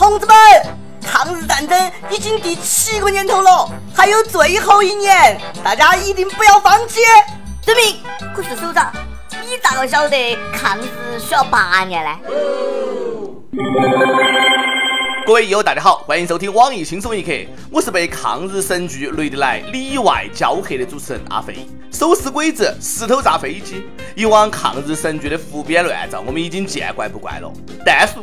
同志们，抗日战争已经第七个年头了，还有最后一年，大家一定不要放弃。遵命，可是首长，你咋个晓得抗日需要八年呢？各位友，大家好，欢迎收听网易轻松一刻，我是被抗日神剧雷得来里外交黑的主持人阿飞。手撕鬼子，石头炸飞机，以往抗日神剧的胡编乱造，我们已经见怪不怪了。但是。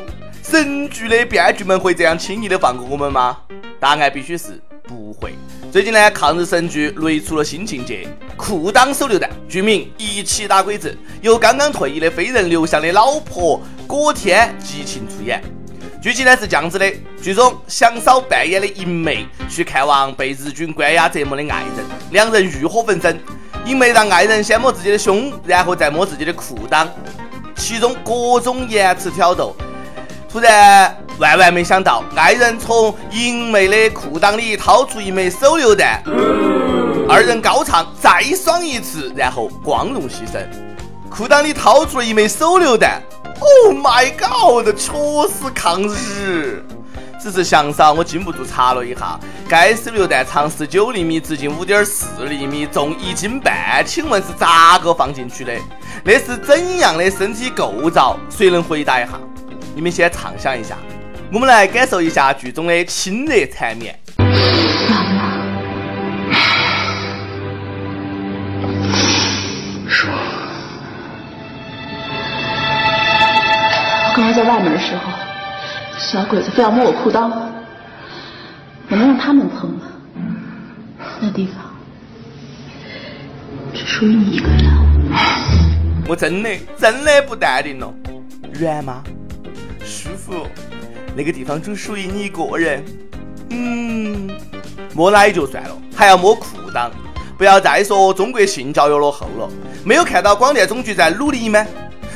神剧的编剧们会这样轻易的放过我们吗？答案必须是不会。最近呢，抗日神剧雷出了新情节，裤裆手榴弹，剧名一起打鬼子，由刚刚退役的飞人刘翔的老婆葛天激情出演。剧情呢是这样子的：剧中祥嫂扮演的银梅去看望被日军关押折磨的爱人，两人欲火焚身。银梅让爱人先摸自己的胸，然后再摸自己的裤裆，其中各种言辞挑逗。突然，万万没想到，爱人从银妹的裤裆里掏出一枚手榴弹，二人高唱再爽一次，然后光荣牺牲。裤裆里掏出了一枚手榴弹，Oh my god！确实抗日。只是祥嫂，我禁不住查了一下，该手榴弹长十九厘米，直径五点四厘米，重一斤半，请问是咋个放进去的？那是怎样的身体构造？谁能回答一下？你们先畅想一下，我们来感受一下剧中的亲热缠绵。妈妈，说，我刚才在外面的时候，小鬼子非要摸我裤裆，我能让他们碰吗？那地方只属于你一个人。我真的真的不淡定了，软吗？舒服，那个地方只属于你一个人。嗯，摸奶就算了，还要摸裤裆。不要再说中国性教育落后了，没有看到广电总局在努力吗？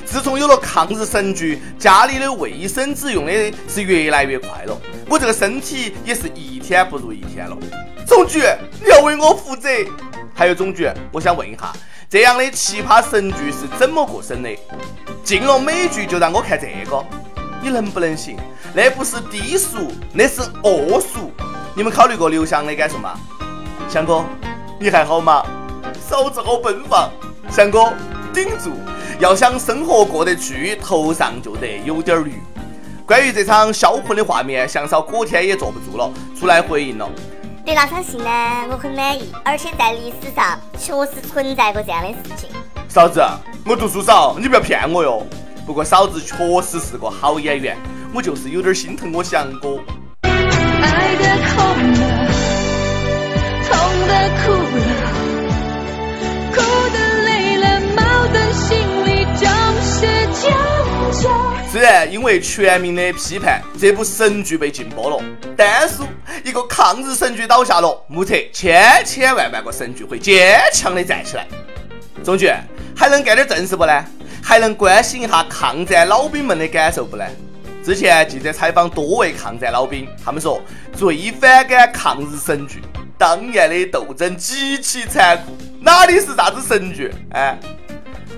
自从有了抗日神剧，家里的卫生纸用的是越来越快了，我这个身体也是一天不如一天了。总局，你要为我负责。还有总局，我想问一下，这样的奇葩神剧是怎么过审的？进了美剧就让我看这个？你能不能行？那不是低俗，那是恶俗。你们考虑过刘翔的感受吗？翔哥，你还好吗？嫂子好奔放，翔哥顶住。要想生活过得去，头上就得有点绿。关于这场销魂的画面，祥嫂果天也坐不住了，出来回应了。对那场戏呢，我很满意，而且在历史上确实存在过这样的事情。嫂子，我读书少，你不要骗我哟。不过嫂子确实是个好演员，我就是有点心疼我翔哥。爱的痛了，痛的哭了，哭的累了，矛盾心里总是纠结。虽然因为全民的批判，这部神剧被禁播了，但是一个抗日神剧倒下了，目测千千万万个神剧会坚强的站起来。总局还能干点正事不呢？还能关心一下抗战老兵们的感受不呢？之前记者采访多位抗战老兵，他们说最反感抗日神剧，当年的斗争极其残酷，哪里是啥子神剧？哎，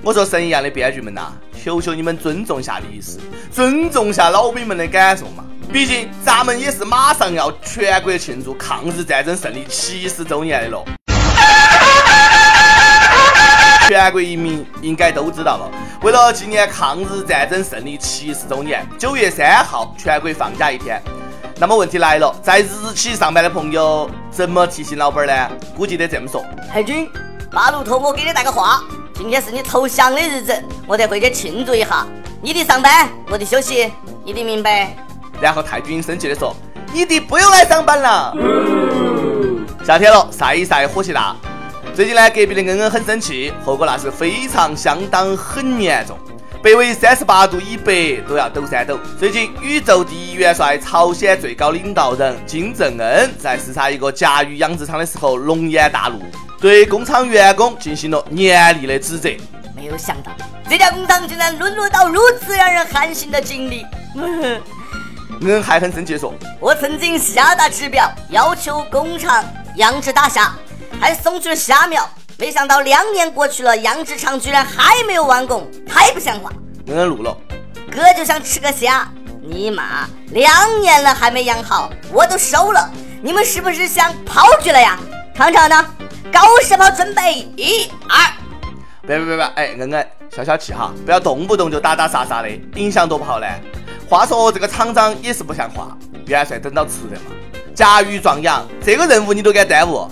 我说神一样的编剧们呐，求求你们尊重下历史，尊重下老兵们的感受嘛！毕竟咱们也是马上要全国庆祝抗日战争胜利七十周年的了。全国人民应该都知道了。为了纪念抗日战争胜利七十周年，九月三号全国放假一天。那么问题来了，在日企上班的朋友怎么提醒老板呢？估计得这么说：海军，八路托我给你带个话，今天是你投降的日子，我得回去庆祝一下。你的上班，我的休息，你得明白。然后太君生气的说：“你的不用来上班了。”夏天了，晒一晒，火气大。最近呢，隔壁的恩恩很生气，后果那是非常相当很严重，北纬三十八度以北都要抖三抖。最近，宇宙第一元帅、朝鲜最高领导人金正恩在视察一个甲鱼养殖场的时候，龙颜大怒，对工厂员工进行了严厉的指责。没有想到，这家工厂竟然沦落到如此让人寒心的境地。恩恩还很生气说：“我曾经下达指标，要求工厂养殖大虾。”还送去了虾苗，没想到两年过去了，养殖场居然还没有完工，太不像话！恩恩怒了，哥就想吃个虾，尼玛，两年了还没养好，我都收了。你们是不是想跑去了呀？厂长呢？搞什么准备，一二。别别别别，哎，恩恩，消消气哈，不要动不动就打打杀杀的，影响多不好呢。话说这个厂长也是不像话，元帅等到吃的嘛，甲鱼壮阳这个任务你都敢耽误？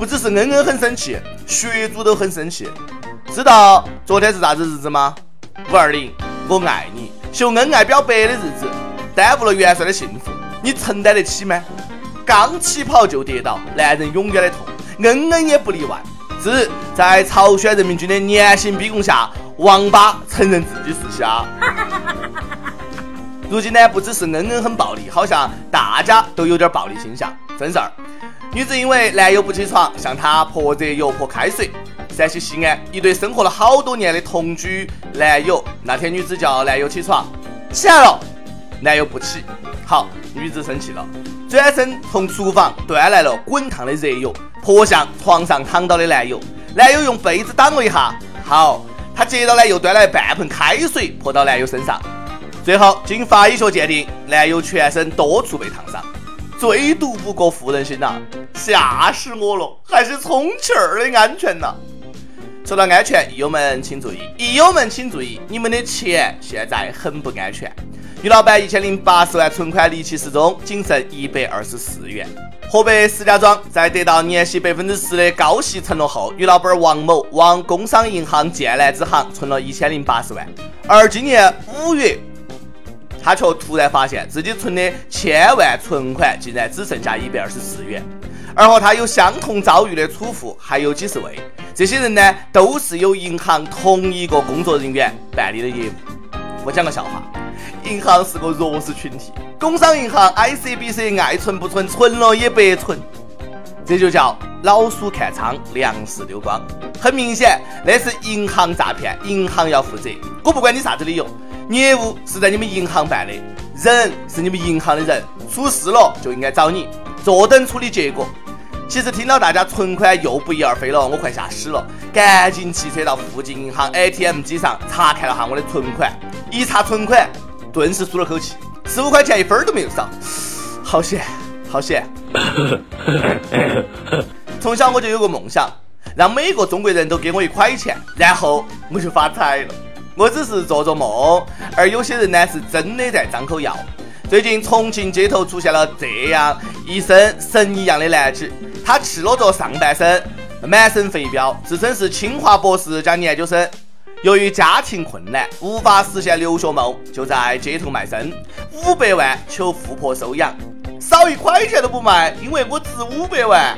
不只是恩恩很生气，学主都很生气。知道昨天是啥子日子吗？五二零，我爱你，秀恩爱表白的日子，耽误了元帅的幸福，你承担得起吗？刚起跑就跌倒，男人永远的痛，恩恩也不例外。近日，在朝鲜人民军的严刑逼供下，王八承认自己是瞎。如今呢，不只是恩恩很暴力，好像大家都有点暴力倾向。真事儿，女子因为男友不起床，向她泼热油泼开水。陕西西安一对生活了好多年的同居男友，那天女子叫男友起床，起来了，男友不起，好，女子生气了，转身从厨房端来了滚烫的热油，泼向床上躺倒的男友，男友用被子挡了一下，好，他接到呢又端来半盆开水泼到男友身上，最后经法医学鉴定，男友全身多处被烫伤，最毒不过妇人心呐，吓死我了，还是充气儿的安全呐。说到安全，益友们请注意，益友们请注意，你们的钱现在很不安全。女老板一千零八十万存款离奇失踪，仅剩一百二十四元。河北石家庄在得到年息百分之十的高息承诺后，女老板王某往工商银行建南支行存了一千零八十万，而今年五月，他却突然发现自己存的千万存款竟然只剩下一百二十四元。而和他有相同遭遇的储户还有几十位，这些人呢，都是由银行同一个工作人员办理的业务。我讲个笑话，银行是个弱势群体，工商银行 ICBC 爱存不存，存了也白存，这就叫老鼠看仓，粮食丢光。很明显，那是银行诈骗，银行要负责。我不管你啥子理由，业务是在你们银行办的，人是你们银行的人，出事了就应该找你。坐等处理结果。其实听到大家存款又不翼而飞了，我快吓死了，赶紧骑车到附近银行 ATM 机上查看了下我的存款。一查存款，顿时舒了口气，十五块钱一分都没有少，好险，好险！从小我就有个梦想，让每个中国人都给我一块钱，然后我就发财了。我只是做做梦，而有些人呢是真的在张口要。最近重庆街头出现了这样一身神一样的男子，他赤裸着上半身，满身肥膘，自称是清华博士加研究生。由于家庭困难，无法实现留学梦，就在街头卖身，五百万求富婆收养，少一块钱都不卖，因为我值五百万。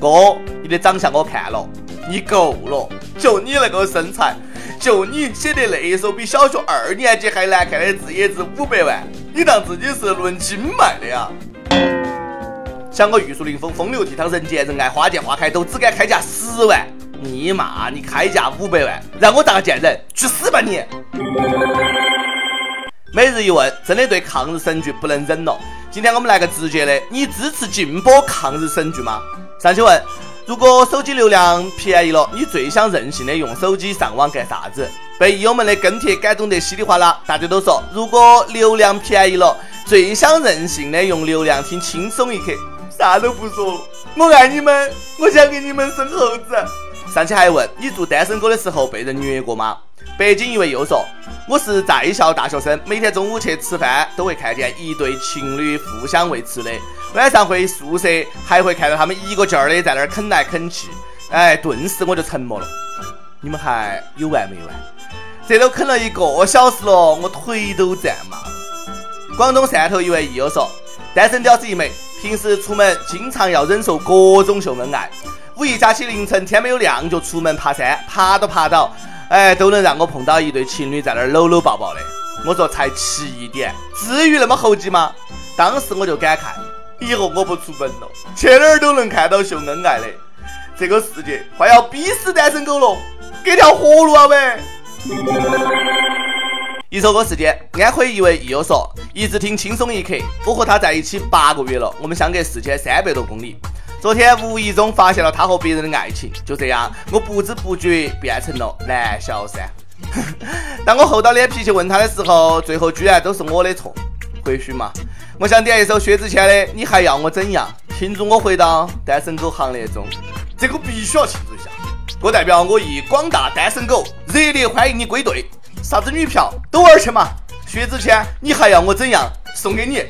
哥，你的长相我看了，你够了，就你那个身材，就你写的那一首比小学二年级还难看的字也值五百万。你当自己是论斤卖的呀？想个玉树临风、风流倜傥、人见人爱、花见花开，都只敢开价十万。你妈！你开价五百万，让我当个贱人？去死吧你！每日一问，真的对抗日神剧不能忍了。今天我们来个直接的，你支持禁播抗日神剧吗？上去问。如果手机流量便宜了，你最想任性的用手机上网干啥子？被友们的跟帖感动得稀里哗啦，大家都说，如果流量便宜了，最想任性的用流量听轻松一刻，啥都不说了。我爱你们，我想给你们生猴子。上期还问你做单身狗的时候被人虐过吗？北京一位又说，我是在校大学生，每天中午去吃饭都会看见一对情侣互相喂吃的。晚上回宿舍还会看到他们一个劲儿的在那儿啃来啃去，哎，顿时我就沉默了。你们还有完没完？这都啃了一个小时了，我腿都站麻了。广东汕头一位益友说，单身屌丝一枚，平时出门经常要忍受各种秀恩爱，五一假期凌晨天没有亮就出门爬山，爬都爬到，哎，都能让我碰到一对情侣在那儿搂搂抱抱的。我说才七点，至于那么猴急吗？当时我就感慨。以后我不出门了，去哪儿都能看到秀恩爱的。这个世界快要逼死单身狗了，给条活路啊喂！一首歌时间，安徽一位益友说，一直听轻松一刻，我和他在一起八个月了，我们相隔四千三百多公里。昨天无意中发现了他和别人的爱情，就这样，我不知不觉变成了男小三。当我厚到脸皮去问他的时候，最后居然都是我的错。或许嘛。我想点一首薛之谦的《你还要我怎样》，庆祝我回到单身狗行列中。这个必须要庆祝一下。我代表我以广大单身狗热烈欢迎你归队。啥子女票都玩去嘛！薛之谦，你还要我怎样？送给你。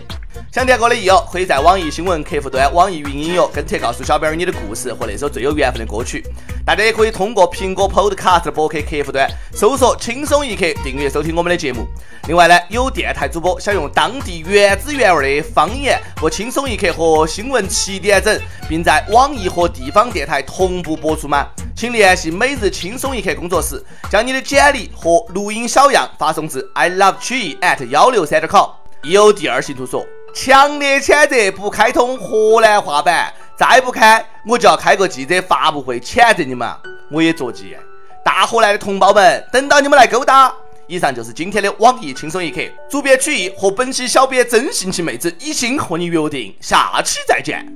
想点歌的益友，可以在网易新闻客户端、网易云音乐跟帖告诉小编你的故事和那首最有缘分的歌曲。大家也可以通过苹果 Podcast 博客客户端搜索“轻松一刻”订阅收听我们的节目。另外呢，有电台主播想用当地原汁原味的方言和《轻松一刻》和新闻七点整，并在网易和地方电台同步播出吗？请联系每日轻松一刻工作室，将你的简历和录音小样发送至 i love 曲艺 at 幺六三点 com。有第二信徒说。强烈谴责不开通河南话版，再不开我就要开个记者发布会谴责你们。我也着急，大河南的同胞们，等到你们来勾搭。以上就是今天的网易轻松一刻，主编曲艺和本期小编真性情妹子一心和你约定，下期再见。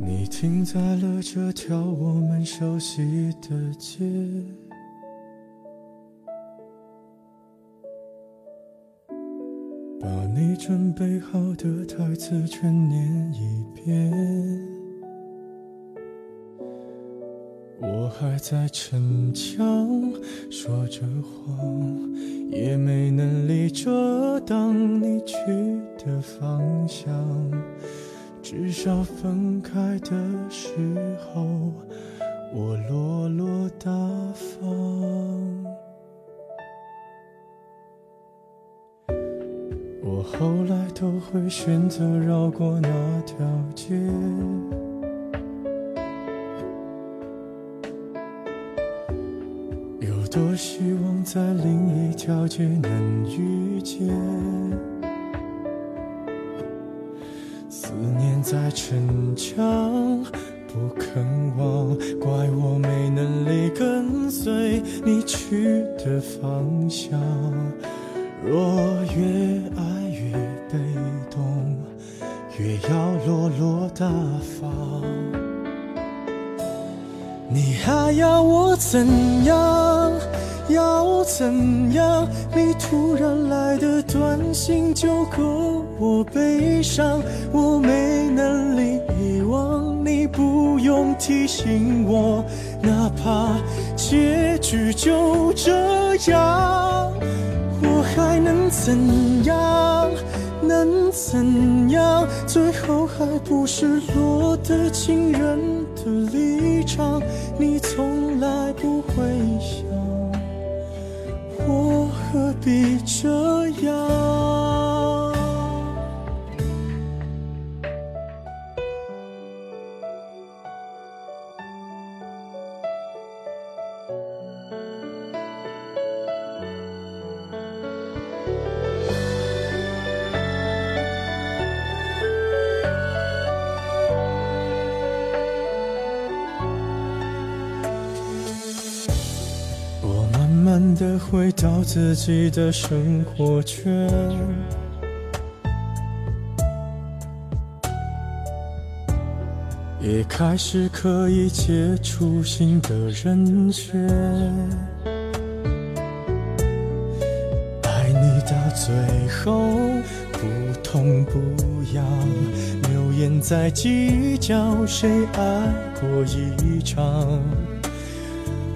你停在了这条我们熟悉的街。把你准备好的台词全念一遍，我还在逞强，说着谎，也没能力遮挡你去的方向，至少分开的时候，我落落大方。我后来都会选择绕过那条街，有多希望在另一条街能遇见。思念在逞强，不肯忘，怪我没能力跟随你去的方向。若越爱落落大方。你还要我怎样？要怎样？你突然来的短信就够我悲伤。我没能力遗忘，你不用提醒我，哪怕结局就这样。我还能怎样？能怎样？最后还不是落得情人的立场？你从来不会想，我何必这样？慢的回到自己的生活圈，也开始可以接触新的人选。爱你到最后不痛不痒，流言在计较谁爱过一场。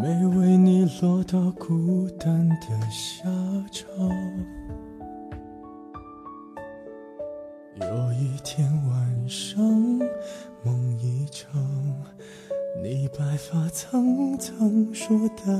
没为你落到孤单的下场。有一天晚上梦一场你白发苍苍说的